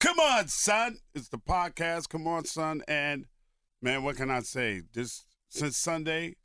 Come on, son. It's the podcast. Come on, son. And man, what can I say? This since Sunday,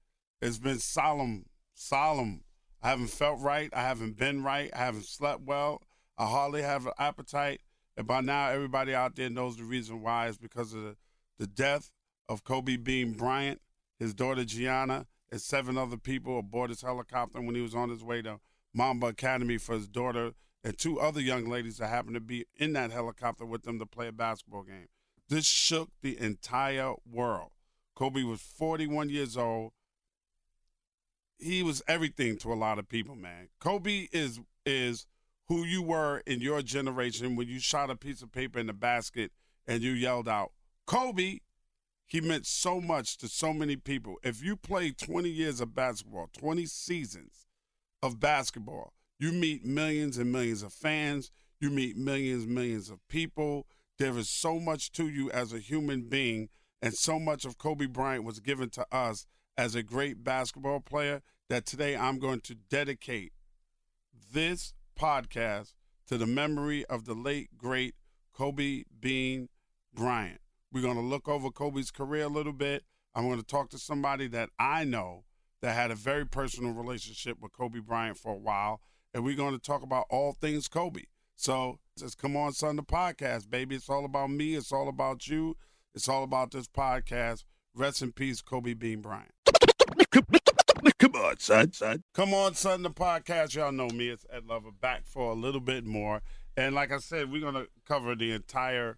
it's been solemn, solemn. I haven't felt right. I haven't been right. I haven't slept well. I hardly have an appetite. And by now, everybody out there knows the reason why is because of the, the death of Kobe Bean Bryant, his daughter Gianna, and seven other people aboard his helicopter when he was on his way to Mamba Academy for his daughter and two other young ladies that happened to be in that helicopter with them to play a basketball game. This shook the entire world. Kobe was 41 years old. He was everything to a lot of people, man. Kobe is is who you were in your generation when you shot a piece of paper in the basket and you yelled out, Kobe. He meant so much to so many people. If you play 20 years of basketball, 20 seasons of basketball, you meet millions and millions of fans. You meet millions, and millions of people. There is so much to you as a human being, and so much of Kobe Bryant was given to us as a great basketball player that today I'm going to dedicate this podcast to the memory of the late, great Kobe Bean Bryant. We're going to look over Kobe's career a little bit. I'm going to talk to somebody that I know that had a very personal relationship with Kobe Bryant for a while, and we're going to talk about all things Kobe. So it's Come On Son, the podcast, baby. It's all about me. It's all about you. It's all about this podcast. Rest in peace, Kobe Bean Bryant. Come on, son, son. Come on, son, the podcast. Y'all know me. It's Ed Lover back for a little bit more. And like I said, we're going to cover the entire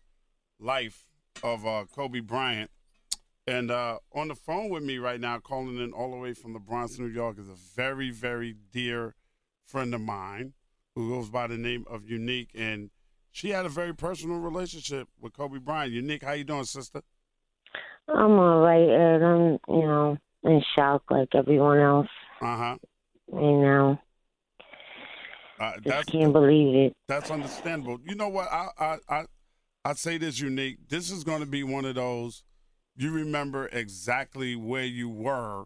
life of uh, Kobe Bryant. And uh, on the phone with me right now, calling in all the way from the Bronx, New York, is a very, very dear friend of mine who goes by the name of Unique. And she had a very personal relationship with Kobe Bryant. Unique, how you doing, sister? I'm all right, Ed. I'm, you know, in shock like everyone else. Uh huh. You know, Uh, just can't believe it. that's understandable. You know what? I I I I'd say this unique. This is going to be one of those. You remember exactly where you were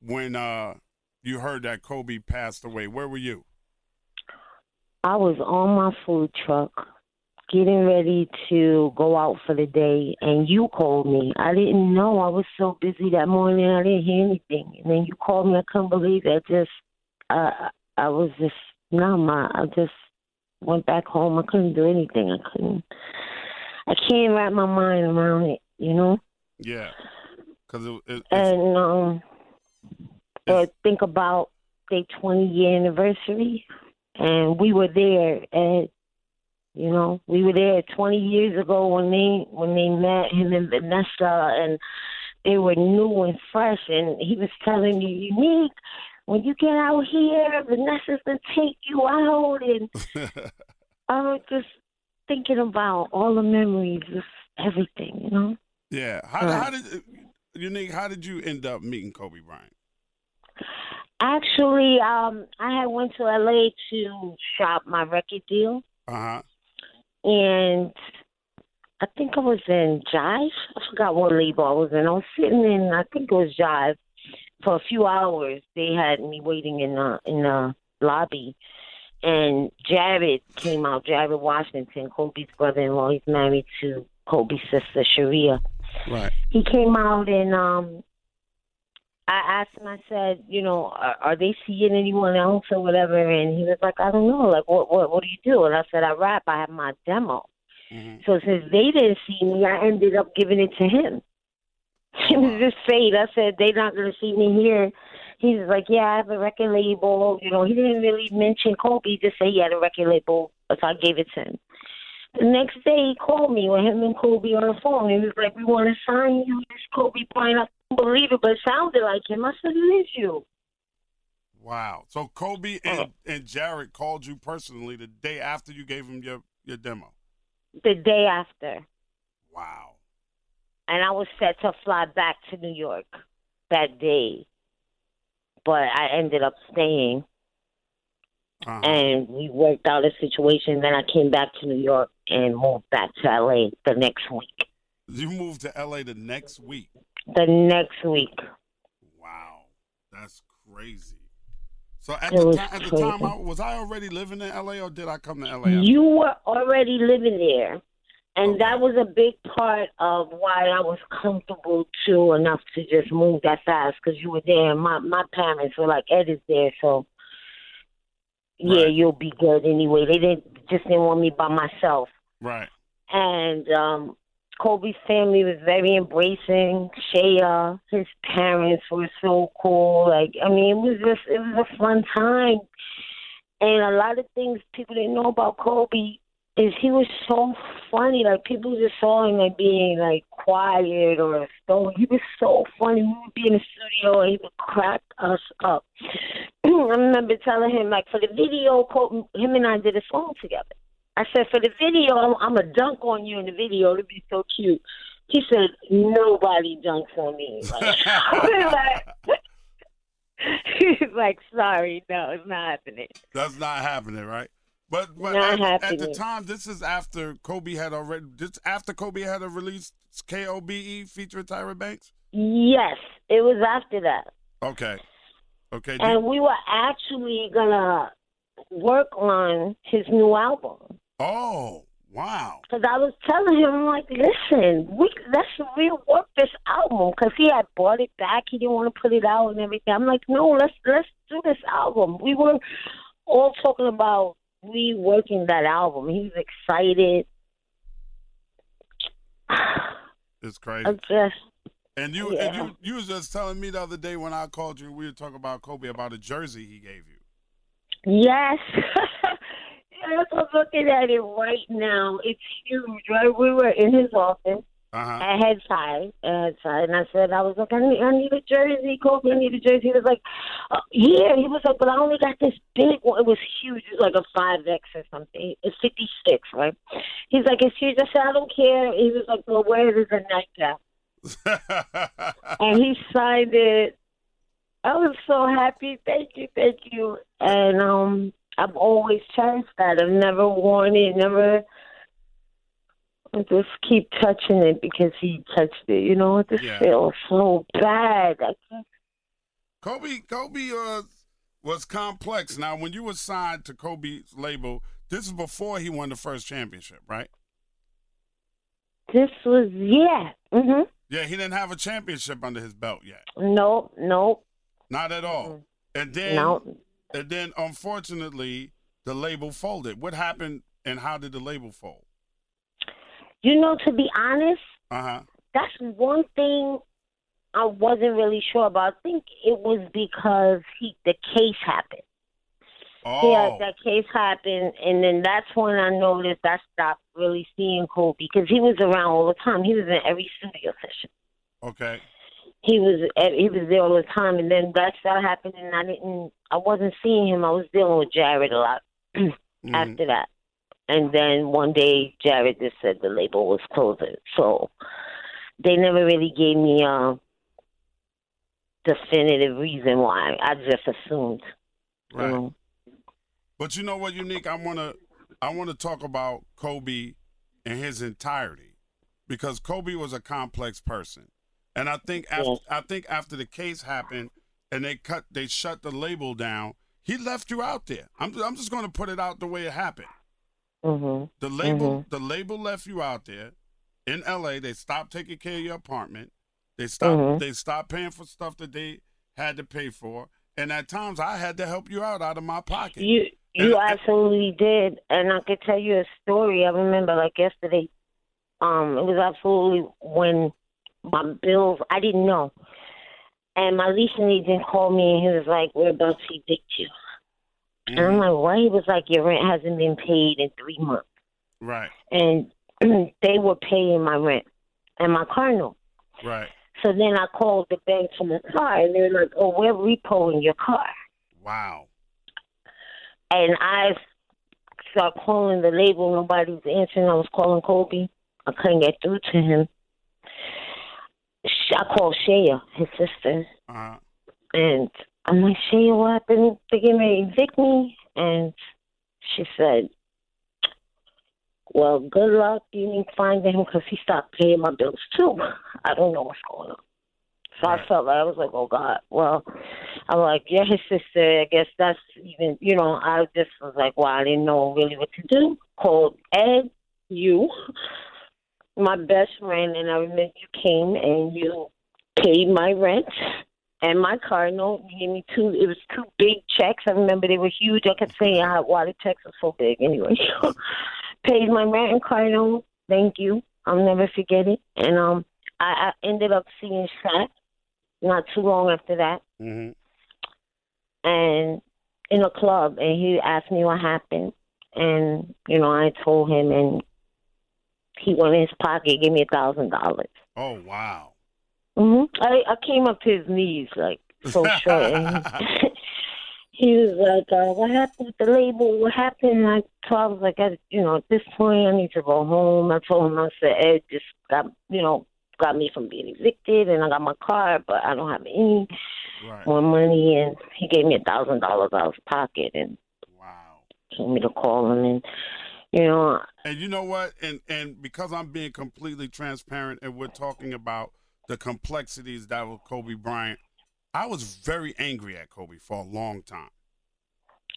when uh you heard that Kobe passed away. Where were you? I was on my food truck getting ready to go out for the day and you called me. I didn't know. I was so busy that morning I didn't hear anything. And then you called me. I couldn't believe it. I just uh I was just numb. I, I just went back home. I couldn't do anything. I couldn't I can't wrap my mind around it, you know? Yeah, because it, it, And um I think about their twenty year anniversary and we were there and you know, we were there twenty years ago when they when they met him and Vanessa and they were new and fresh and he was telling me, Unique, when you get out here, Vanessa's gonna take you out and I was just thinking about all the memories, just everything, you know. yeah. How, Right. how did uh, unique? How did you end up meeting Kobe Bryant? Actually, um, I had went to LA to shop my record deal, Uh huh. and I think I was in Jive. I forgot what label I was in. I was sitting in, I think it was Jive, for a few hours they had me waiting in the in the lobby, and Jared came out. Jared Washington, Kobe's brother-in-law. He's married to Kobe's sister Sharia. Right. He came out and um, I asked him. I said, you know, are, are they seeing anyone else or whatever? And he was like, I don't know. Like, what what what do you do? And I said, I rap. I have my demo. Mm-hmm. So since they didn't see me, I ended up giving it to him. It was just fate. I said they're not gonna see me here. He's like, yeah, I have a record label. You know, he didn't really mention Kobe. He just said he had a record label, so I gave it to him. The next day he called me with him and Kobe on the phone. He was like, we want to sign you. This Kobe Bryant. Believe it, but it sounded like him. I said, it is you. Wow. So Kobe and, and Jared called you personally the day after you gave him your, your demo. The day after. Wow. and I was set to fly back to New York that day, but I ended up staying, Uh-huh. and we worked out a situation. Then I came back to New York and moved back to LA the next week. You moved to LA the next week. The next week, Wow. That's crazy. So at the at the time. I, was I already living in LA or did I come to LA? you were already living there. And that was a big part of why I was comfortable too enough to just move that fast because you were there. And my my parents were like, Ed is there, so yeah, you'll be good anyway. They didn't just didn't want me by myself. Right. And um Kobe's family was very embracing. Shaya, his parents were so cool. Like I mean, it was just it was a fun time. And a lot of things people didn't know about Kobe is he was so funny. Like people just saw him like being like quiet or stone. He was so funny. We would be in the studio and he would crack us up. I remember telling him like for the video, Kobe, him and I did a song together. I said for the video, I'm, I'm a dunk on you in the video. It'd be so cute. He said nobody dunks on me. Like, like he's like, sorry, no, it's not happening. That's not happening, right? But, but at, at the time, this is after Kobe had already. This after Kobe had a release KOBE E featuring Tyra Banks. Yes, it was after that. Okay, okay. and we were actually gonna work on his new album. Oh wow! Because I was telling him, I'm like, listen, we let's rework this album because he had bought it back. He didn't want to put it out and everything. I'm like, no, let's let's do this album. We were all talking about reworking that album. He was excited. It's crazy. I just And you and you you was just telling me the other day when I called you, we were talking about Kobe about a jersey he gave you. Yes. I'm looking at it right now. It's huge, right? We were in his office Uh-huh. at Heads High, at Heads High, and I said, I was like, I need, I need a jersey, Kobe, I need a jersey. He was like, uh, yeah. He was like, but I only got this big one. It was huge. It was like a 5X or something. It's 56, right? He's like, it's huge. I said, I don't care. He was like, well, where is a nightcap. and he signed it. I was so happy. Thank you, thank you. And um, I've always cherished that. I've never worn it. Never. I just keep touching it because he touched it. You know, it just Yeah. feels so bad. I just, Kobe Kobe uh, was complex. Now, when you were signed to Kobe's label, this is before he won the first championship, right? this was yeah. Mhm. Yeah, he didn't have a championship under his belt yet. Nope. Nope. Not at all. And then No. And then unfortunately the label folded. What happened and how did the label fold? You know, to be honest, Uh-huh. that's one thing I wasn't really sure about. I think it was because he the case happened. Oh. Yeah, that case happened, and then that's when I noticed I stopped really seeing Kobe because he was around all the time. He was in every studio session. Okay. He was eh, he was there all the time, and then that started happening. And I didn't, I wasn't seeing him. I was dealing with Jared a lot mm-hmm. after that. And then one day, Jared just said the label was closing, so they never really gave me a definitive reason why. I just assumed. you Right. know. But you know what, unique? I wanna I wanna talk about Kobe in his entirety because Kobe was a complex person, and I think after I think after the case happened, and they cut they shut the label down. He left you out there. I'm I'm just going to put it out the way it happened. Mhm. The label Mhm. the label left you out there in LA. They stopped taking care of your apartment. They stopped Mhm. they stopped paying for stuff that they had to pay for. And at times I had to help you out out of my pocket. You you absolutely did, and I could tell you a story. I remember like yesterday. Um, it was absolutely when my bills. I didn't know, and my leasing agent called me and he was like, "We're about to evict you." And I'm mm. like, "What?" He was like, "Your rent hasn't been paid in three months," Right, and they were paying my rent and my car note. right. So then I called the bank for my car, and they're like, "Oh, we're repoing your car." Wow. and I start calling the label. Nobody's answering. I was calling Kobe. I couldn't get through to him. I called Shaya, his sister, Uh, and I'm like, Shaya, what happened? They getting ready to evict me, and she said, "Well, good luck. You need to find him because he stopped paying my bills too. I don't know what's going on." So I felt like I was like, "Oh God." Well, I'm like, "You're his sister. I guess that's even." You know, I just was like, "Well, I didn't know really what to do." Called Ed, you, my best friend, and I remember you came and you paid my rent and my car note. You gave me two. It was two big checks. I remember they were huge. I kept saying why the checks are so big. Anyway, paid my rent and car note. Thank you. I'll never forget it. And um, I, I ended up seeing Shaq not too long after that, hmm and in a club, and he asked me what happened, and you know I told him, and he went in his pocket, gave me a thousand dollars. Oh wow. hmm I I came up to his knees like so short, and he, he was like, uh, "What happened with the label? What happened?" And I I was like, I, "You know, at this point, I need to go home." I told him, I said, "Ed just got you know got me from being evicted, and I got my car, but I don't have any Right. more money." And he gave me a thousand dollars out of his pocket and Wow. told me to call him, and you know, And you know what? And and because I'm being completely transparent and we're talking about the complexities that was Kobe Bryant, I was very angry at Kobe for a long time.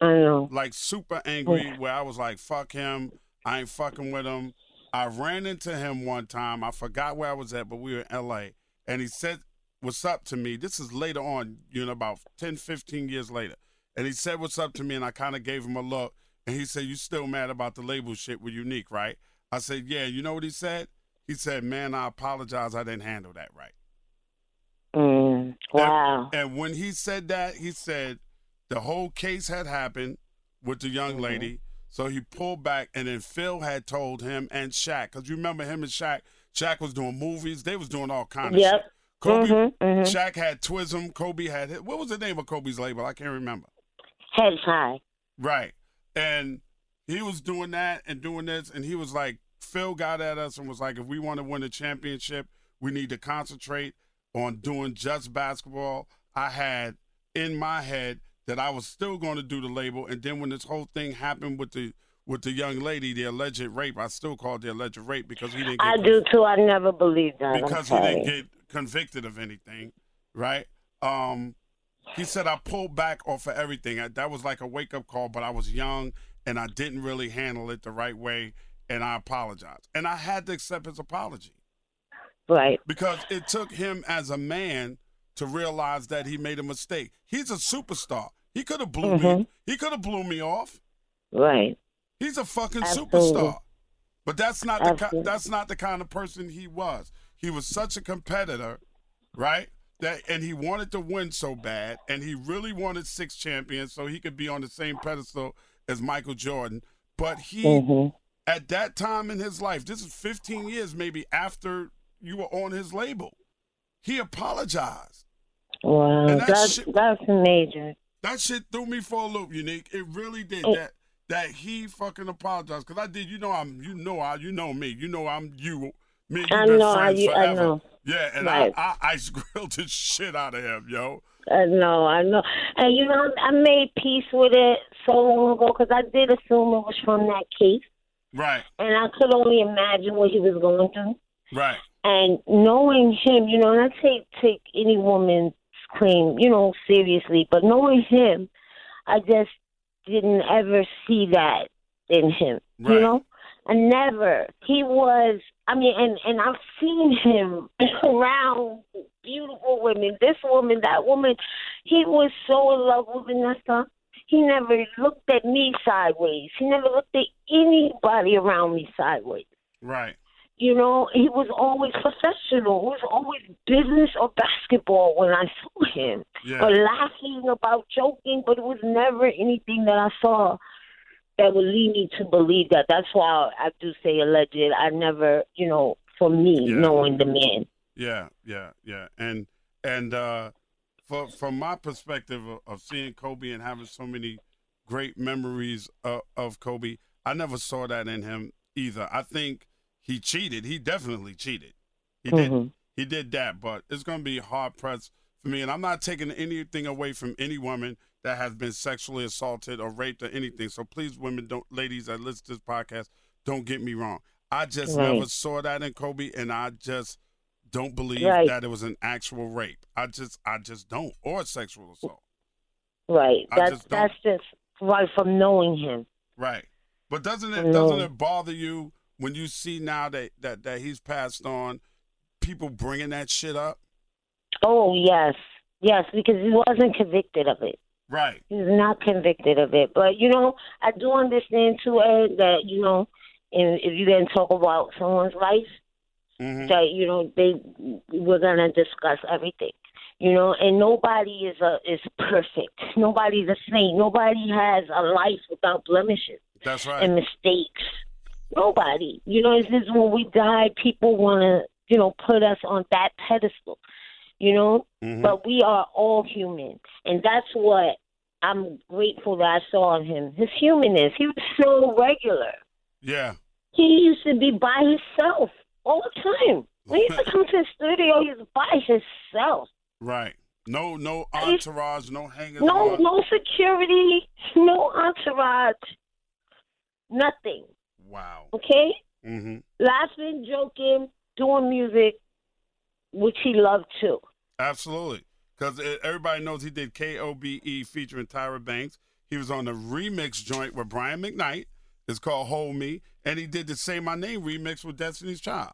I know. Like super angry where I was like, fuck him. I ain't fucking with him. I ran into him one time. I forgot where I was at, but we were in LA. And he said, What's up to me? This is later on, you know, about 10, 15 years later. And he said, What's up to me? And I kind of gave him a look. And he said, You still mad about the label shit with Unique, right? I said, Yeah. You know what he said? He said, Man, I apologize. I didn't handle that right. mm, wow, And when he said that, he said the whole case had happened with the young Mm-hmm. lady. So he pulled back, and then Phil had told him and Shaq, because you remember him and Shaq. Shaq was doing movies. They was doing all kind of Yep. shit. Kobe, Mhm, mhm. Shaq had Twism. Kobe had what was the name of Kobe's label? I can't remember. heads high. Right. And he was doing that and doing this, and he was like, Phil got at us and was like, if we want to win a championship, we need to concentrate on doing just basketball. I had in my head that I was still going to do the label, and then when this whole thing happened with the with the young lady, the alleged rape, I still called the alleged rape because he didn't. Get I do too. I never believed that. because he didn't get convicted of anything, right? Um, he said I pulled back off of everything. I, that was like a wake up call, but I was young and I didn't really handle it the right way, and I apologize. And I had to accept his apology Right. because it took him as a man to realize that he made a mistake. He's a superstar. He could have blew me. Mhm. He could have blew me off. Right. He's a fucking Absolutely. superstar. But that's not the ki- that's not the kind of person he was. He was such a competitor, right? That and he wanted to win so bad, and he really wanted six champions so he could be on the same pedestal as Michael Jordan. But he, Mhm. at that time in his life, this is 15 years maybe after you were on his label, he apologized. Wow. That That's shit- that's major. That shit threw me for a loop, unique. It really did. Oh. That that he fucking apologized because I did. You know I'm. You know I. You know me. You know I'm you. Me and you I been know, I- friends I forever. know. Yeah, and Right. I, I ice grilled the shit out of him, yo. I know, I know. And you know, I made peace with it so long ago because I did assume it was from that case, Right, and I could only imagine what he was going through. right, And knowing him, you know, and I take take any woman's claim, you know, seriously. But knowing him, I just didn't ever see that in him. Right. You know, never. He was. I mean, and and I've seen him around beautiful women. This woman, that woman. He was so in love with Vanessa. He never looked at me sideways. He never looked at anybody around me sideways. Right. You know, he was always professional. It was always business or basketball when I saw him. Yeah. Or laughing about joking, but it was never anything that I saw that would lead me to believe that. That's why I do say alleged. I never, you know, for me, Yeah. knowing the man. Yeah, yeah, yeah. And and uh for from my perspective of, of seeing Kobe and having so many great memories of, of Kobe, I never saw that in him either. I think he cheated. He definitely cheated. He did Mhm. he did that, but it's gonna be hard pressed for me. And I'm not taking anything away from any woman that has been sexually assaulted or raped or anything. So please, women, don't ladies that listen to this podcast, don't get me wrong. I just Right. never saw that in Kobe, and I just don't believe Right. that it was an actual rape. I just, I just don't, or sexual assault. Right. I That's just that's just right from knowing him. Right. But doesn't it doesn't it bother you when you see now that that that he's passed on, people bringing that shit up? Oh yes, yes, because he wasn't convicted of it. Right. He's not convicted of it. But you know, I do understand too, Ed, that you know, and if you then talk about someone's life, Mhm. that you know they we're gonna discuss everything. You know, and nobody is a is perfect. Nobody's a saint. Nobody has a life without blemishes That's right. and mistakes. Nobody. You know, it's just when we die, people want to, you know, put us on that pedestal. You know, Mhm. but we are all human, and that's what I'm grateful that I saw in him. His humanness. He was so regular. yeah. He used to be by himself all the time. When he used to come to the studio, he was by himself. Right. No no entourage, no hangers No, on. no security, no entourage, nothing. Wow. Okay, Mhm. laughing, joking, doing music, which he loved too. Absolutely. Because everybody knows he did KOBE featuring Tyra Banks. He was on the remix joint with Brian McKnight. It's called Hold Me. And he did the Say My Name remix with Destiny's Child.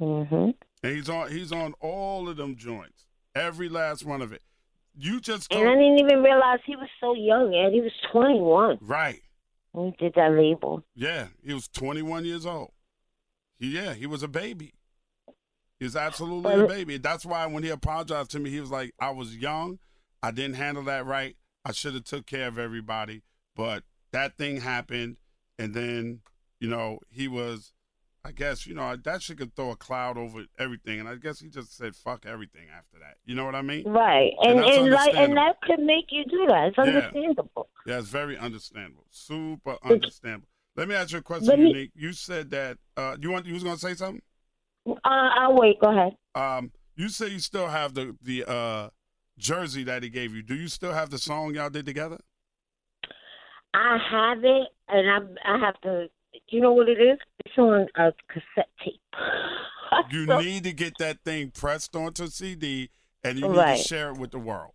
Mm-hmm. And he's on he's on all of them joints. Every last one of it. You just And I didn't even realize he was so young, and he was 21 Right. when he did that label. Yeah. He was twenty one years old. He, yeah, he was a baby. He was absolutely a baby. That's why when he apologized to me, he was like, I was young. I didn't handle that right. I should have took care of everybody. But that thing happened and then, you know, he was I guess, you know, that shit could throw a cloud over everything. And I guess he just said fuck everything after that. You know what I mean? Right, And and and, like and that could make you do that. It's understandable. Yeah, it's very understandable. Super understandable. Let me ask you a question, me- Unique. You said that uh you want you was gonna say something? Uh, I'll wait. Go ahead. Um, you say you still have the the uh jersey that he gave you. Do you still have the song y'all did together? I have it, and I I have to. Do You know what it is? It's on a cassette tape. You So- need to get that thing pressed onto CD and you need Right. to share it with the world.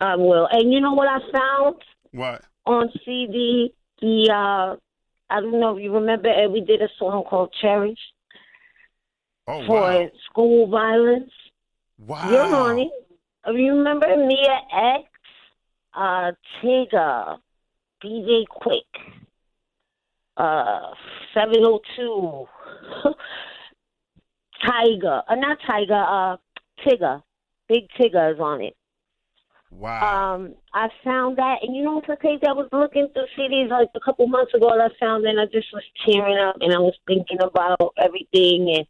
I will. And you know what I found What? on CD? The uh, I don't know if you remember. We did a song called "Cherish" Oh for wow. school violence. Wow. You're You remember Mia X, uh, Tigger, DJ Quik, uh, 702, Tiger, uh, not Tiger, uh, Tigger. Big Tigger is on it. Wow. Um, I found that, and you know what's crazy? I was looking through CDs like a couple months ago, and I found that and I just was tearing up, and I was thinking about everything and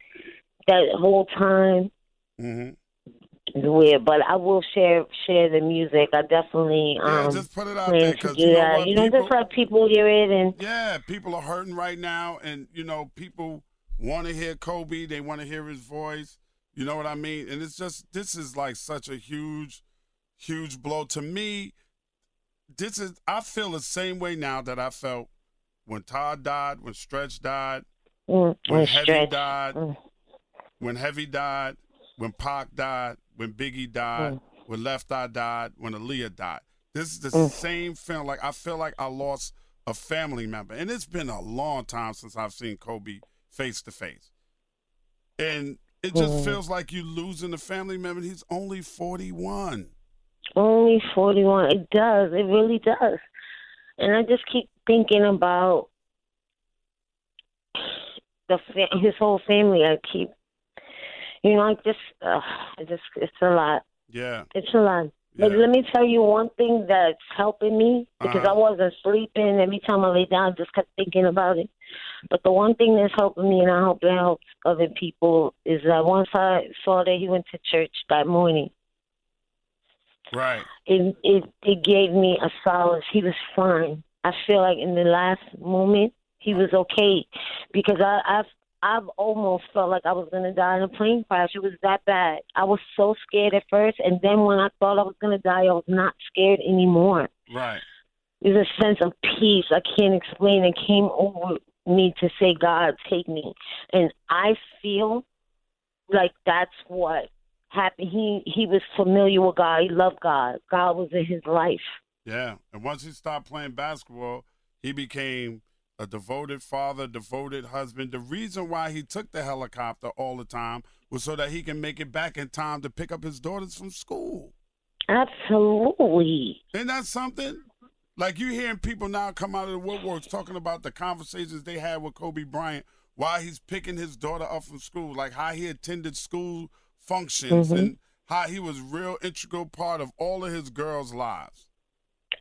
that whole time. hmm It's weird, but I will share share the music. I definitely Yeah, um just put it out there because you know that. what? You know, people, just let people hear it and Yeah, people are hurting right now, and you know, people want to hear Kobe. They want to hear his voice. You know what I mean? And it's just this is like such a huge, huge blow to me. This is I feel the same way now that I felt when Todd died, when Stretch died, mm, when and Heavy died, Mm. When Heavy died, when Pac died, when Biggie died, Mm. when Left Eye died, when Aaliyah died. This is the Mm. same film. Like I feel like I lost a family member, and it's been a long time since I've seen Kobe face to face, and it just Mm. feels like you losing a family member. He's only forty one. Only 41. It does. It really does. And I just keep thinking about the his whole family. I keep, you know, I just, uh, I just, it's a lot. Yeah, It's a lot. But let me tell you one thing that's helping me because Uh-huh. I wasn't sleeping. Every time I lay down, I just kept thinking about it. But the one thing that's helping me, and I hope it helps other people, is that once I saw that he went to church that morning, right. it it it gave me a solace. He was fine. I feel like in the last moment he was okay because I I've I've almost felt like I was gonna die in a plane crash. It was that bad. I was so scared at first, and then when I thought I was gonna die, I was not scared anymore. Right. There's a sense of peace I can't explain. It came over me to say, God, take me, and I feel like that's what happened. He he was familiar with God. He loved God. God was in his life. Yeah, and once he stopped playing basketball, he became a devoted father, devoted husband. The reason why he took the helicopter all the time was so that he can make it back in time to pick up his daughters from school. Absolutely. Isn't that something? Like you hearing people now come out of the woodworks talking about the conversations they had with Kobe Bryant while he's picking his daughter up from school, like how he attended school functions Mhm. and how he was real integral part of all of his girls' lives.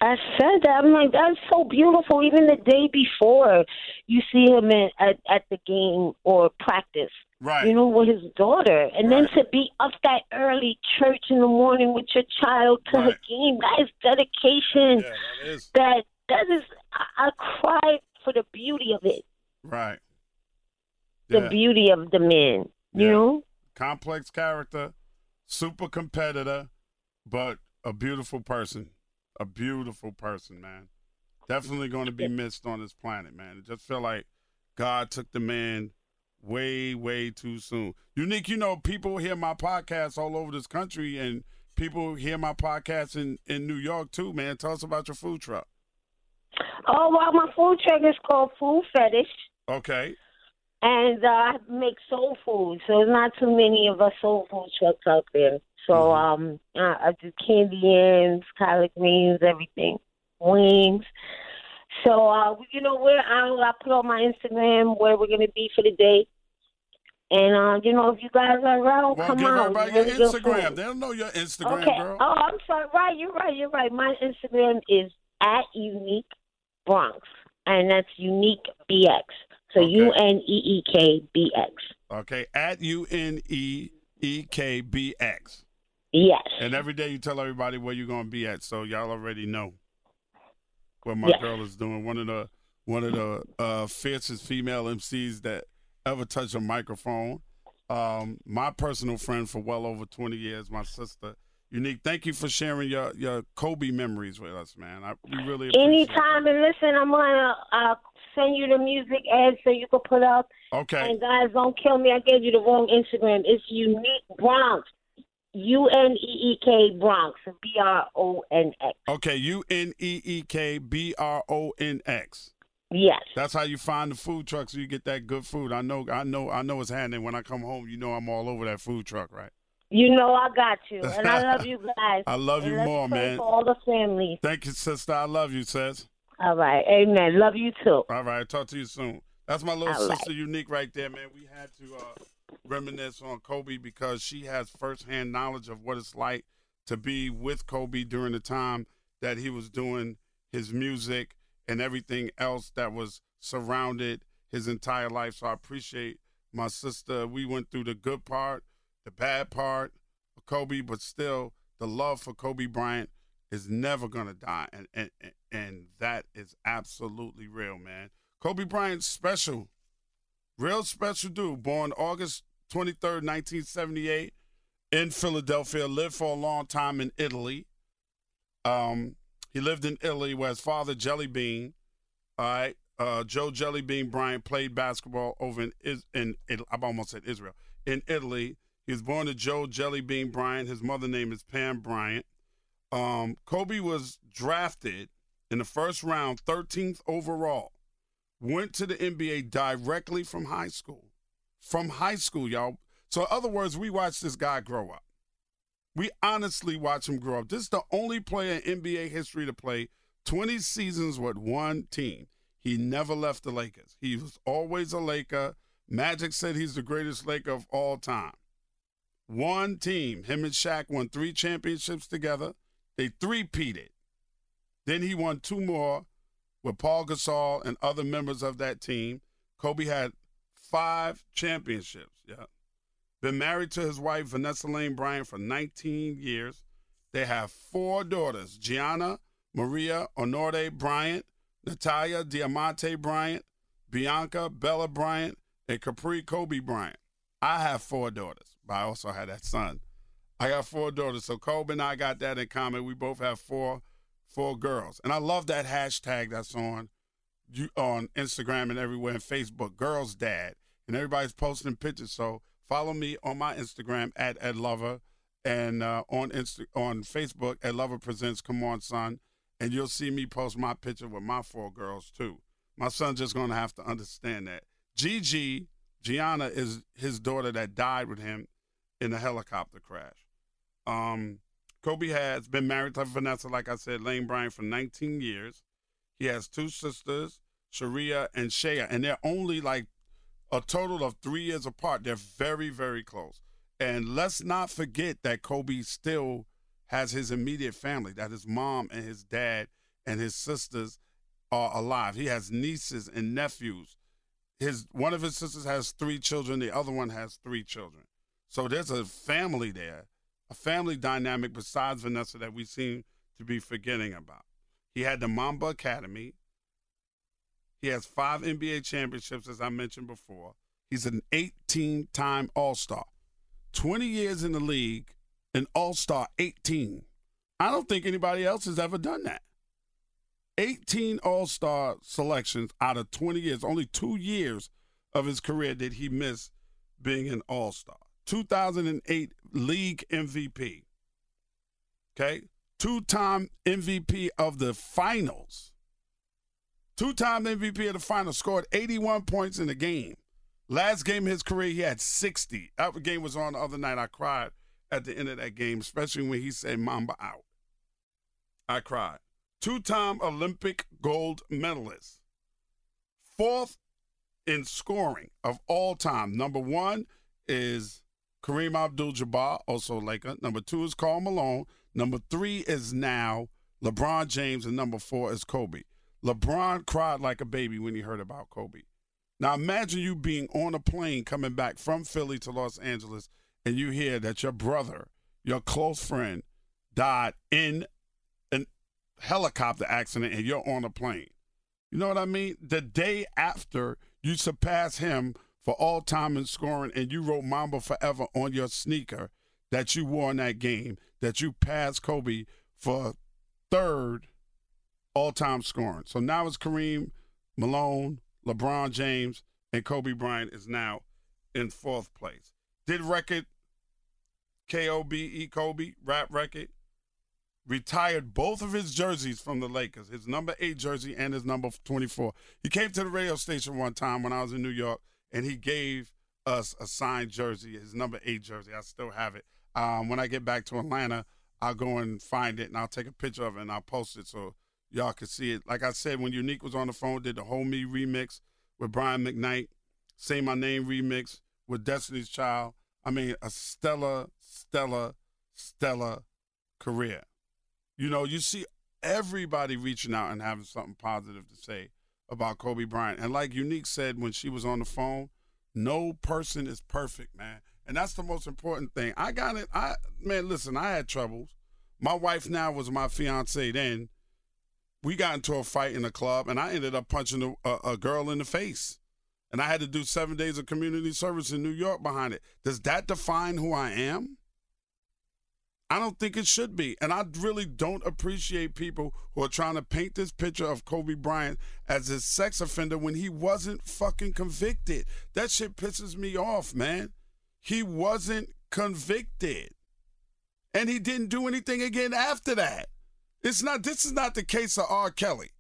I said that. I'm like, that's so beautiful. Even the day before, you see him in, at at the game or practice. Right. You know, with his daughter, and then to be up that early, church in the morning with your child to her game. That is dedication. Yeah, that is. That that is. I, I cried for the beauty of it. Right. The beauty of the man. You Yeah. know. complex character, super competitor, but a beautiful person. A beautiful person, man. Definitely going to be missed on this planet, man. It just felt like God took the man way, way too soon. Unique, you know, people hear my podcast all over this country, and people hear my podcast in in New York too, man. Tell us about your food truck. Oh well, my food truck is called Food Fetish. Okay. and uh, I make soul food. So there's not too many of us soul food trucks out there. So um, I, I do candy yams, collard greens, everything, wings. So uh, you know where I, I put on my Instagram where we're gonna be for the day. And uh, you know, if you guys are around, Well, come give on. everybody your Instagram. They don't know your Instagram, Okay. girl. Oh, I'm sorry. Right, you're right. You're right. My Instagram is at Unique Bronx, and that's Unique BX. So U N E E K B X. Okay, at U N E E K B X. Yes. And every day you tell everybody where you're gonna be at, so y'all already know what my Yes. girl is doing. One of the one of the uh, fiercest female MCs that ever touched a microphone. Um, my personal friend for well over 20 years, my sister. Unique, thank you for sharing your, your Kobe memories with us, man. I, we really appreciate Anytime, and listen, I'm gonna uh, send you the music ad so you can put up. Okay. And guys, don't kill me. I gave you the wrong Instagram. It's Unique Bronx. U N E E K Bronx. B R O N X. Okay, U N E E K B R O N X. Yes. That's how you find the food truck, so you get that good food. I know, I know, I know it's happening. When I come home, you know I'm all over that food truck, right? You know I got you, and I love you guys. I love And you more, man. All the families. Thank you, sister. I love you, sis. All right. Amen. Love you too. All right, talk to you soon. That's my little All right. sister, unique right there, man. We had to uh, reminisce on Kobe because she has firsthand knowledge of what it's like to be with Kobe during the time that he was doing his music and everything else that was surrounded his entire life. So I appreciate my sister. We went through the good part, the bad part of Kobe, but still the love for Kobe Bryant is never gonna die, and and and that is absolutely real, man. Kobe Bryant's special, real special dude. Born August twenty third, nineteen seventy eight, in Philadelphia. Lived for a long time in Italy. Um, he lived in Italy where his father Jelly Bean, all right, uh, Joe Jelly Bean Bryant played basketball over in Is in It- I almost said Israel in Italy. He was born to Joe Jellybean Bryant. His mother name is Pam Bryant. Um, Kobe was drafted in the first round, 13th overall. Went to the NBA directly from high school. From high school, y'all. So, in other words, we watched this guy grow up. We honestly watch him grow up. This is the only player in NBA history to play 20 seasons with one team. He never left the Lakers. He was always a Laker. Magic said he's the greatest Laker of all time. One team. Him and Shaq won three championships together. They three-peated. Then he won two more with Paul Gasol and other members of that team. Kobe had five championships. Yeah. Been married to his wife, Vanessa Lane Bryant, for 19 years. They have four daughters Gianna, Maria Onore Bryant, Natalia Diamante Bryant, Bianka Bella Bryant, and Capri Kobe Bryant. I have four daughters, but I also had that son. I got four daughters, so Kobe and I got that in common. We both have four four girls, and I love that hashtag that's on you on Instagram and everywhere, and Facebook, Girls Dad, and everybody's posting pictures. So follow me on my Instagram at Ed Lover, and uh, on Insta- on Facebook at Lover presents Come On Son, and you'll see me post my picture with my four girls too. My son's just gonna have to understand that. Gigi Gianna is his daughter that died with him in a helicopter crash. Um, Kobe has been married to Vanessa, like I said, Lane Bryant for 19 years. He has two sisters, Sharia and Shaya, and they're only like a total of three years apart. They're very, very close. And let's not forget that Kobe still has his immediate family, that his mom and his dad and his sisters are alive. He has nieces and nephews his one of his sisters has three children, the other one has three children. So there's a family there, a family dynamic besides Vanessa that we seem to be forgetting about. He had the Mamba Academy. He has five NBA championships, as I mentioned before. He's an 18 time All Star. 20 years in the league, an All Star 18. I don't think anybody else has ever done that. 18 All Star selections out of 20 years. Only two years of his career did he miss being an All Star. 2008 League MVP. Okay. Two time MVP of the finals. Two time MVP of the finals. Scored 81 points in the game. Last game of his career, he had 60. That game was on the other night. I cried at the end of that game, especially when he said Mamba out. I cried two time Olympic gold medalist, fourth in scoring of all time. Number one is Kareem Abdul Jabbar, also Laker. Number two is Karl Malone. Number three is now LeBron James. And number four is Kobe. LeBron cried like a baby when he heard about Kobe. Now imagine you being on a plane coming back from Philly to Los Angeles and you hear that your brother, your close friend, died in a helicopter accident and you're on a plane. You know what I mean? The day after you surpass him for all time in scoring and you wrote Mamba Forever on your sneaker that you wore in that game, that you passed Kobe for third all time scoring. So now it's Kareem, Malone, LeBron James, and Kobe Bryant is now in fourth place. Did record K O B E Kobe rap record retired both of his jerseys from the Lakers, his number eight jersey and his number 24. He came to the radio station one time when I was in New York and he gave us a signed jersey, his number eight jersey. I still have it. Um, when I get back to Atlanta, I'll go and find it and I'll take a picture of it and I'll post it so y'all can see it. Like I said, when Unique was on the phone, did the Hold Me remix with Brian McKnight, Say My Name remix with Destiny's Child. I mean, a stellar, stellar, stellar career. You know, you see everybody reaching out and having something positive to say about Kobe Bryant. And like Unique said when she was on the phone, no person is perfect, man. And that's the most important thing. I got it. I man, listen, I had troubles. My wife now was my fiance then. We got into a fight in a club, and I ended up punching a, a, a girl in the face. And I had to do seven days of community service in New York behind it. Does that define who I am? I don't think it should be. And I really don't appreciate people who are trying to paint this picture of Kobe Bryant as a sex offender when he wasn't fucking convicted. That shit pisses me off, man. He wasn't convicted. And he didn't do anything again after that. It's not this is not the case of R. Kelly.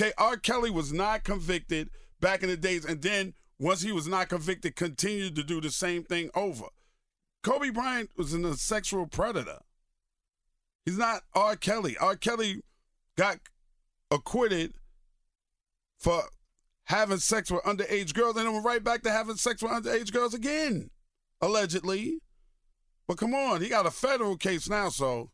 Okay, R. Kelly was not convicted back in the days, and then once he was not convicted, continued to do the same thing over. Kobe Bryant was a sexual predator. He's not R. Kelly. R. Kelly got acquitted for having sex with underage girls and then went right back to having sex with underage girls again, allegedly. But come on, he got a federal case now, so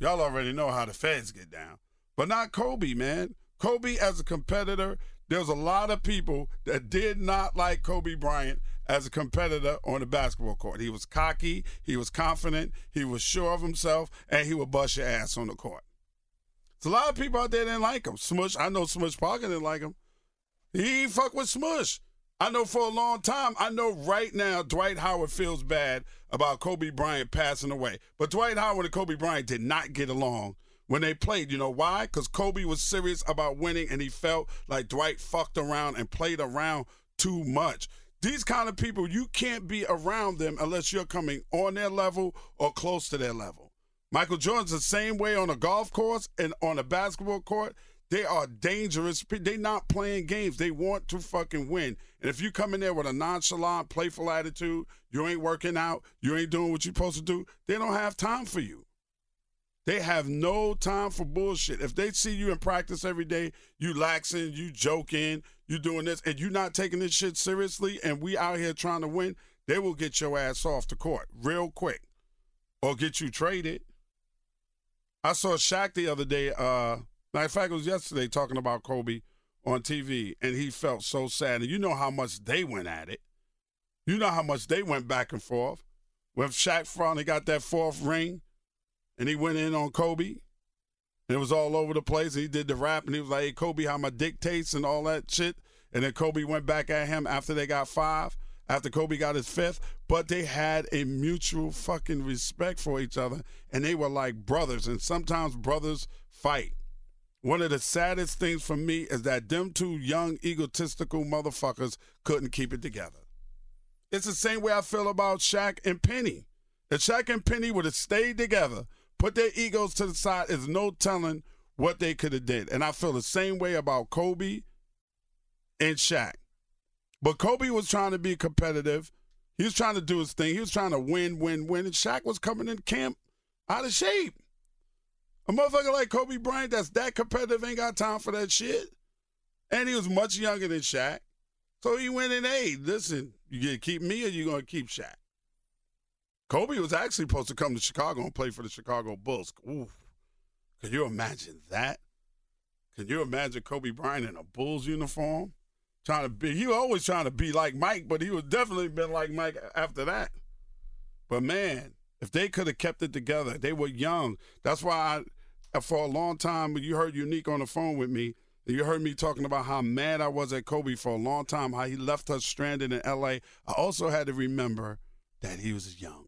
y'all already know how the feds get down. But not Kobe, man. Kobe as a competitor, there's a lot of people that did not like Kobe Bryant as a competitor on the basketball court. He was cocky, he was confident, he was sure of himself, and he would bust your ass on the court. There's a lot of people out there didn't like him. Smush, I know Smush Parker didn't like him. He fuck with Smush. I know for a long time, I know right now Dwight Howard feels bad about Kobe Bryant passing away. But Dwight Howard and Kobe Bryant did not get along when they played. You know why? Because Kobe was serious about winning and he felt like Dwight fucked around and played around too much. These kind of people, you can't be around them unless you're coming on their level or close to their level. Michael Jordan's the same way on a golf course and on a basketball court. They are dangerous. They're not playing games. They want to fucking win. And if you come in there with a nonchalant, playful attitude, you ain't working out, you ain't doing what you're supposed to do, they don't have time for you. They have no time for bullshit. If they see you in practice every day, you laxing, you joking, you doing this, and you not taking this shit seriously, and we out here trying to win, they will get your ass off the court real quick or get you traded. I saw Shaq the other day, uh, matter fact, it was yesterday talking about Kobe on TV, and he felt so sad. And you know how much they went at it. You know how much they went back and forth. When Shaq finally got that fourth ring, and he went in on Kobe, and it was all over the place. He did the rap, and he was like, "Hey, Kobe, how my dick tastes and all that shit." And then Kobe went back at him after they got five, after Kobe got his fifth. But they had a mutual fucking respect for each other, and they were like brothers. And sometimes brothers fight. One of the saddest things for me is that them two young, egotistical motherfuckers couldn't keep it together. It's the same way I feel about Shaq and Penny. If Shaq and Penny would have stayed together, put their egos to the side, there's no telling what they could have did. And I feel the same way about Kobe and Shaq. But Kobe was trying to be competitive. He was trying to do his thing. He was trying to win, win, win. And Shaq was coming in camp out of shape. A motherfucker like Kobe Bryant that's that competitive ain't got time for that shit. And he was much younger than Shaq. So he went in, hey, listen, you gonna keep me or you gonna keep Shaq? Kobe was actually supposed to come to Chicago and play for the Chicago Bulls. Ooh. Can you imagine that? Can you imagine Kobe Bryant in a Bulls uniform? Trying to be he was always trying to be like Mike, but he was definitely been like Mike after that. But man, if they could have kept it together, they were young. That's why I for a long time, when you heard Unique on the phone with me, you heard me talking about how mad I was at Kobe for a long time, how he left us stranded in LA. I also had to remember that he was young.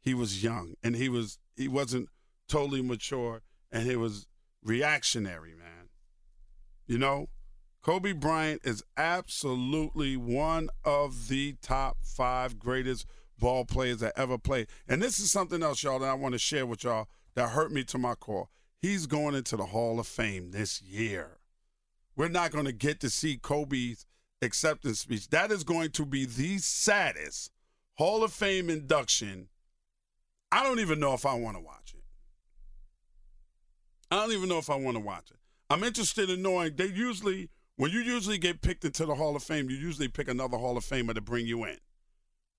He was young and he was he wasn't totally mature and he was reactionary, man. You know, Kobe Bryant is absolutely one of the top 5 greatest ball players that ever played. And this is something else y'all that I want to share with y'all that hurt me to my core. He's going into the Hall of Fame this year. We're not going to get to see Kobe's acceptance speech. That is going to be the saddest Hall of Fame induction. I don't even know if I want to watch it. I don't even know if I want to watch it. I'm interested in knowing they usually, when you usually get picked into the Hall of Fame, you usually pick another Hall of Famer to bring you in,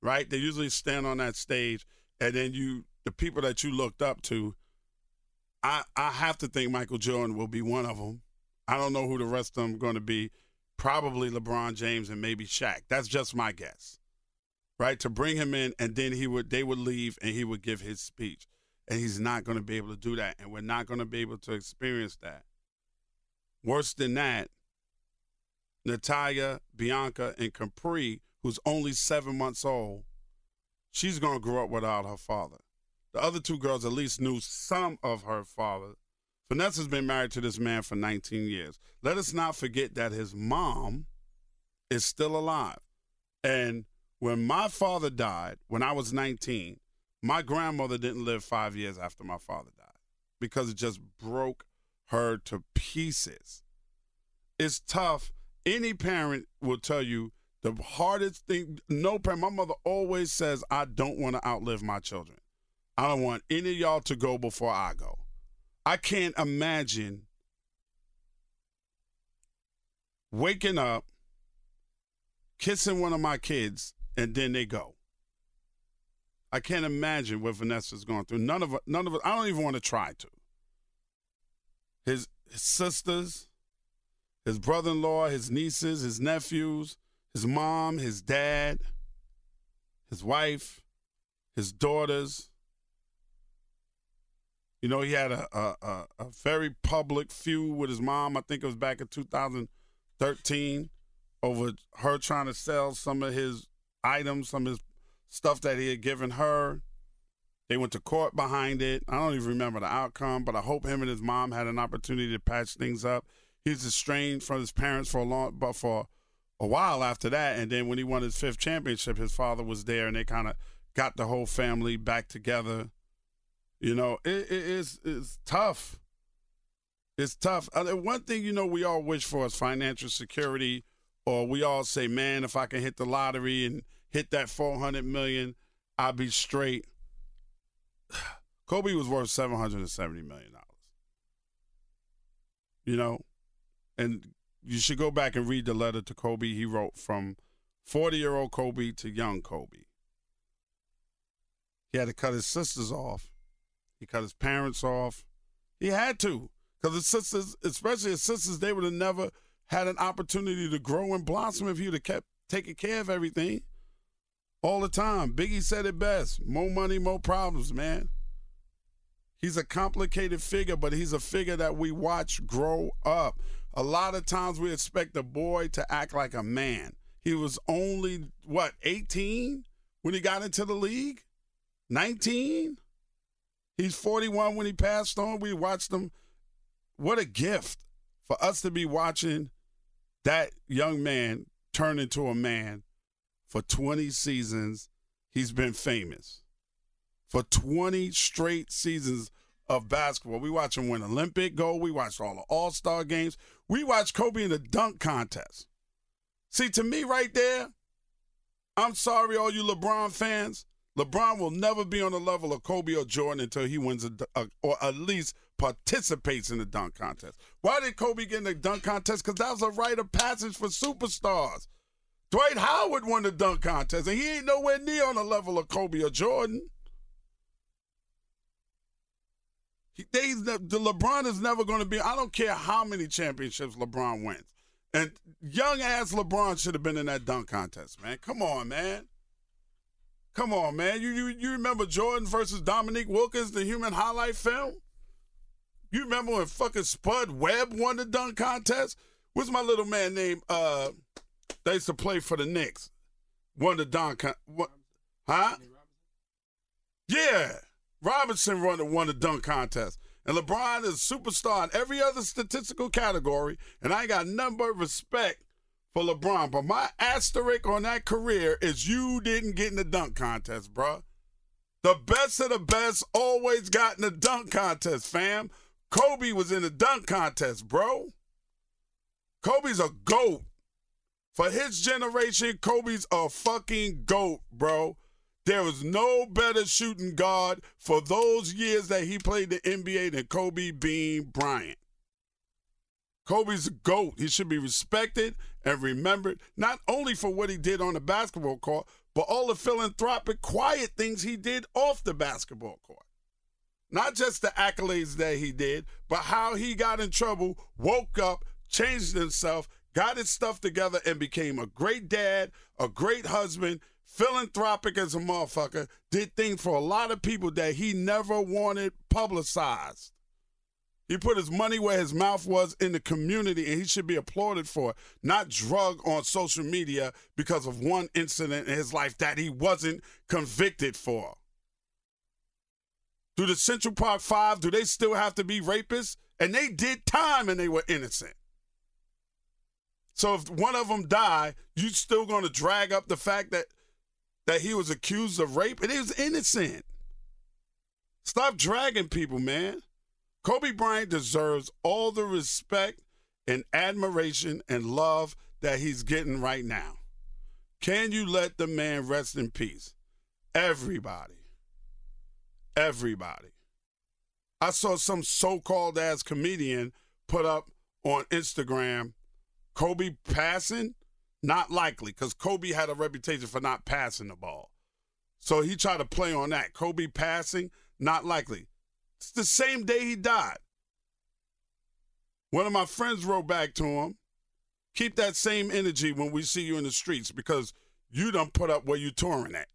right? They usually stand on that stage, and then you, the people that you looked up to, I, I have to think Michael Jordan will be one of them. I don't know who the rest of them are going to be. Probably LeBron James and maybe Shaq. That's just my guess. Right? To bring him in and then he would they would leave and he would give his speech. And he's not going to be able to do that. And we're not going to be able to experience that. Worse than that, Natalia, Bianka, and Capri, who's only seven months old, she's going to grow up without her father. The other two girls at least knew some of her father. Vanessa's been married to this man for 19 years. Let us not forget that his mom is still alive. And When my father died, when I was 19, my grandmother didn't live five years after my father died because it just broke her to pieces. It's tough. Any parent will tell you the hardest thing. No parent. My mother always says, "I don't want to outlive my children. I don't want any of y'all to go before I go." I can't imagine waking up, kissing one of my kids, and then they go. I can't imagine what Vanessa's going through. None of none of. I don't even want to try to. His, his sisters, his brother-in-law, his nieces, his nephews, his mom, his dad, his wife, his daughters. You know, he had a, a, a very public feud with his mom. I think it was back in 2013 over her trying to sell some of his items, some of his stuff that he had given her. They went to court behind it. I don't even remember the outcome, but I hope him and his mom had an opportunity to patch things up. He's estranged from his parents for a long, but for a while after that. And then when he won his fifth championship, his father was there, and they kind of got the whole family back together. You know, it, it, it's it's tough. It's tough. Uh, one thing you know we all wish for is financial security, or we all say, "Man, if I can hit the lottery and hit that four hundred million, I'll be straight." Kobe was worth seven hundred and seventy million dollars. You know, and you should go back and read the letter to Kobe he wrote from forty year old Kobe to young Kobe. He had to cut his sisters off. He cut his parents off. He had to, because his sisters, especially his sisters, they would have never had an opportunity to grow and blossom if you'd have kept taking care of everything all the time. Biggie said it best more money, more problems, man. He's a complicated figure, but he's a figure that we watch grow up. A lot of times we expect a boy to act like a man. He was only, what, 18 when he got into the league? 19? He's 41 when he passed on. We watched him. What a gift for us to be watching that young man turned into a man for 20 seasons. He's been famous for 20 straight seasons of basketball. We watch him win Olympic gold. We watched all the All Star games. We watched Kobe in the dunk contest. See, to me, right there, I'm sorry, all you LeBron fans. LeBron will never be on the level of Kobe or Jordan until he wins a, a or at least participates in the dunk contest. Why did Kobe get in the dunk contest? Because that was a rite of passage for superstars. Dwight Howard won the dunk contest, and he ain't nowhere near on the level of Kobe or Jordan. He, they, the, the LeBron is never going to be. I don't care how many championships LeBron wins, and young ass LeBron should have been in that dunk contest, man. Come on, man. Come on, man. You you, you remember Jordan versus Dominique Wilkins, the human highlight film? You remember when fucking Spud Webb won the dunk contest? What's my little man named? Uh, they used to play for the Knicks. Won the dunk con- what, Huh? Yeah. Robinson won the, won the dunk contest. And LeBron is a superstar in every other statistical category. And I got none but respect for LeBron. But my asterisk on that career is you didn't get in the dunk contest, bro. The best of the best always got in the dunk contest, fam. Kobe was in the dunk contest, bro. Kobe's a GOAT. For his generation, Kobe's a fucking GOAT, bro. There was no better shooting guard for those years that he played the NBA than Kobe Bean Bryant. Kobe's a GOAT. He should be respected and remembered not only for what he did on the basketball court, but all the philanthropic, quiet things he did off the basketball court. Not just the accolades that he did, but how he got in trouble, woke up, changed himself, got his stuff together, and became a great dad, a great husband, philanthropic as a motherfucker, did things for a lot of people that he never wanted publicized. He put his money where his mouth was in the community, and he should be applauded for it, not drug on social media because of one incident in his life that he wasn't convicted for. Do the Central Park Five, do they still have to be rapists? And they did time and they were innocent. So if one of them die, you still going to drag up the fact that that he was accused of rape, and he was innocent. Stop dragging people, man. Kobe Bryant deserves all the respect and admiration and love that he's getting right now. Can you let the man rest in peace? Everybody. Everybody. I saw some so called ass comedian put up on Instagram Kobe passing, not likely, because Kobe had a reputation for not passing the ball. So he tried to play on that. Kobe passing, not likely. It's the same day he died. One of my friends wrote back to him, keep that same energy when we see you in the streets because you done put up where you touring at.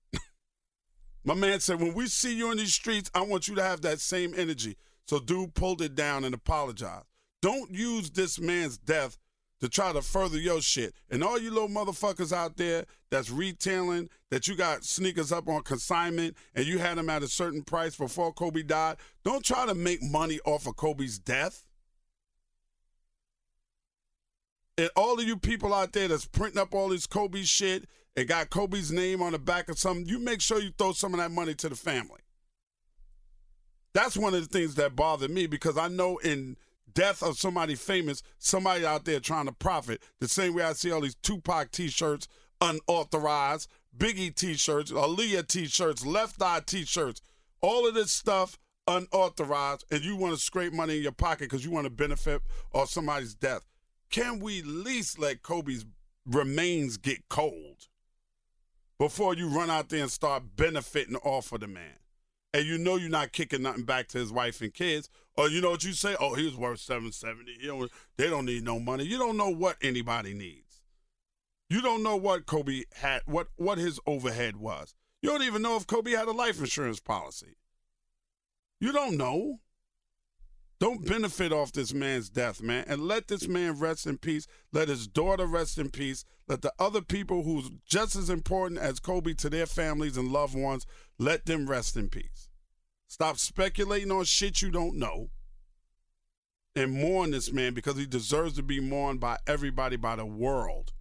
My man said, when we see you in these streets, I want you to have that same energy. So dude pulled it down and apologized. Don't use this man's death to try to further your shit. And all you little motherfuckers out there that's retailing, that you got sneakers up on consignment and you had them at a certain price before Kobe died, don't try to make money off of Kobe's death. And all of you people out there that's printing up all this Kobe shit and got Kobe's name on the back of something, you make sure you throw some of that money to the family. That's one of the things that bothered me because I know in death of somebody famous, somebody out there trying to profit, the same way I see all these Tupac t-shirts unauthorized, Biggie t-shirts, Aaliyah t-shirts, Left Eye t-shirts, all of this stuff unauthorized, and you want to scrape money in your pocket because you want to benefit off somebody's death. Can we at least let Kobe's remains get cold before you run out there and start benefiting off of the man? And you know you're not kicking nothing back to his wife and kids. Or you know what you say? Oh, he was worth 770. You know, they don't need no money. You don't know what anybody needs. You don't know what Kobe had, what what his overhead was. You don't even know if Kobe had a life insurance policy. You don't know. Don't benefit off this man's death, man. And let this man rest in peace. Let his daughter rest in peace. Let the other people who's just as important as Kobe to their families and loved ones, let them rest in peace. Stop speculating on shit you don't know. And mourn this man because he deserves to be mourned by everybody, by the world.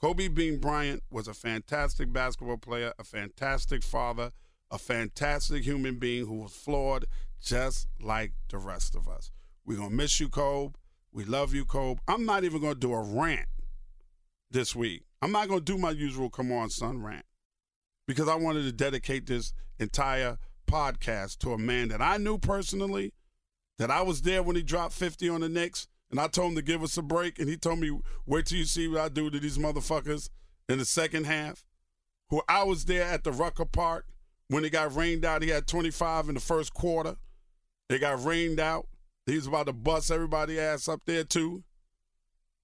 Kobe Bean Bryant was a fantastic basketball player, a fantastic father, a fantastic human being who was flawed just like the rest of us. We're going to miss you, Kobe. We love you, Kobe. I'm not even going to do a rant this week. I'm not going to do my usual come on, son rant because I wanted to dedicate this entire podcast to a man that I knew personally, that I was there when he dropped 50 on the Knicks, and I told him to give us a break, and he told me, wait till you see what I do to these motherfuckers in the second half. Who I was there at the Rucker Park when it got rained out. He had 25 in the first quarter. They got rained out. He was about to bust everybody ass up there too.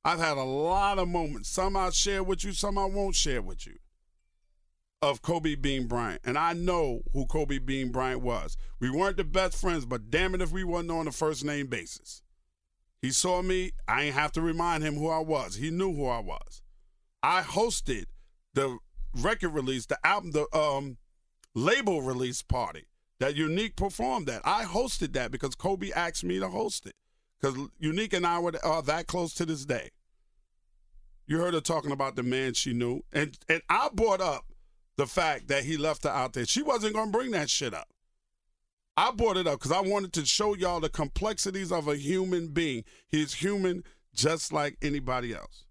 I've had a lot of moments. Some I'll share with you, some I won't share with you. Of Kobe Bean Bryant. And I know who Kobe Bean Bryant was. We weren't the best friends, but damn it if we wasn't on a first name basis. He saw me, I ain't have to remind him who I was. He knew who I was. I hosted the record release, the album, the um label release party that Unique performed that. I hosted that because Kobe asked me to host it. Because Unique and I were are that close to this day. You heard her talking about the man she knew, and and I brought up the fact that he left her out there. She wasn't gonna bring that shit up. I brought it up because I wanted to show y'all the complexities of a human being. He's human just like anybody else.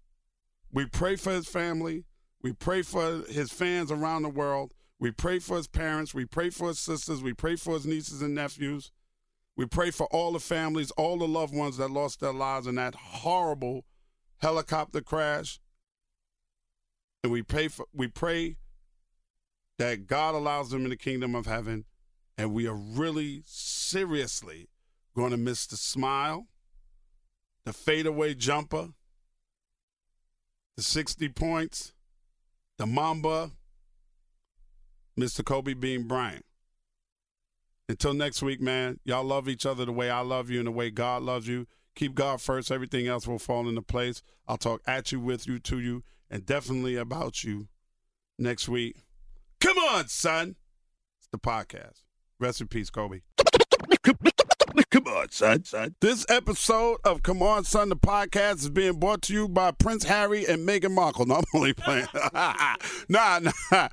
We pray for his family. We pray for his fans around the world. We pray for his parents. We pray for his sisters. We pray for his nieces and nephews. We pray for all the families, all the loved ones that lost their lives in that horrible helicopter crash. And we pray for we pray that God allows them in the kingdom of heaven. And we are really seriously going to miss the smile, the fadeaway jumper, the 60 points, the mamba, Mr. Kobe Bean Bryant. Until next week, man, y'all love each other the way I love you and the way God loves you. Keep God first. Everything else will fall into place. I'll talk at you, with you, to you, and definitely about you next week. Come on, son. It's the podcast. Rest in peace, Kobe. Come on, son, son. This episode of Come On, Son, the podcast is being brought to you by Prince Harry and Meghan Markle. No, I'm only playing. nah, nah.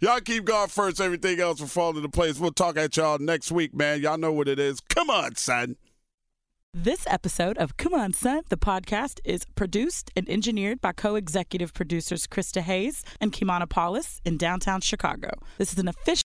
y'all keep going first. Everything else will fall into place. We'll talk at y'all next week, man. Y'all know what it is. Come on, son. This episode of Come On Son, the podcast, is produced and engineered by co executive producers Krista Hayes and Kimana Paulus in downtown Chicago. This is an official.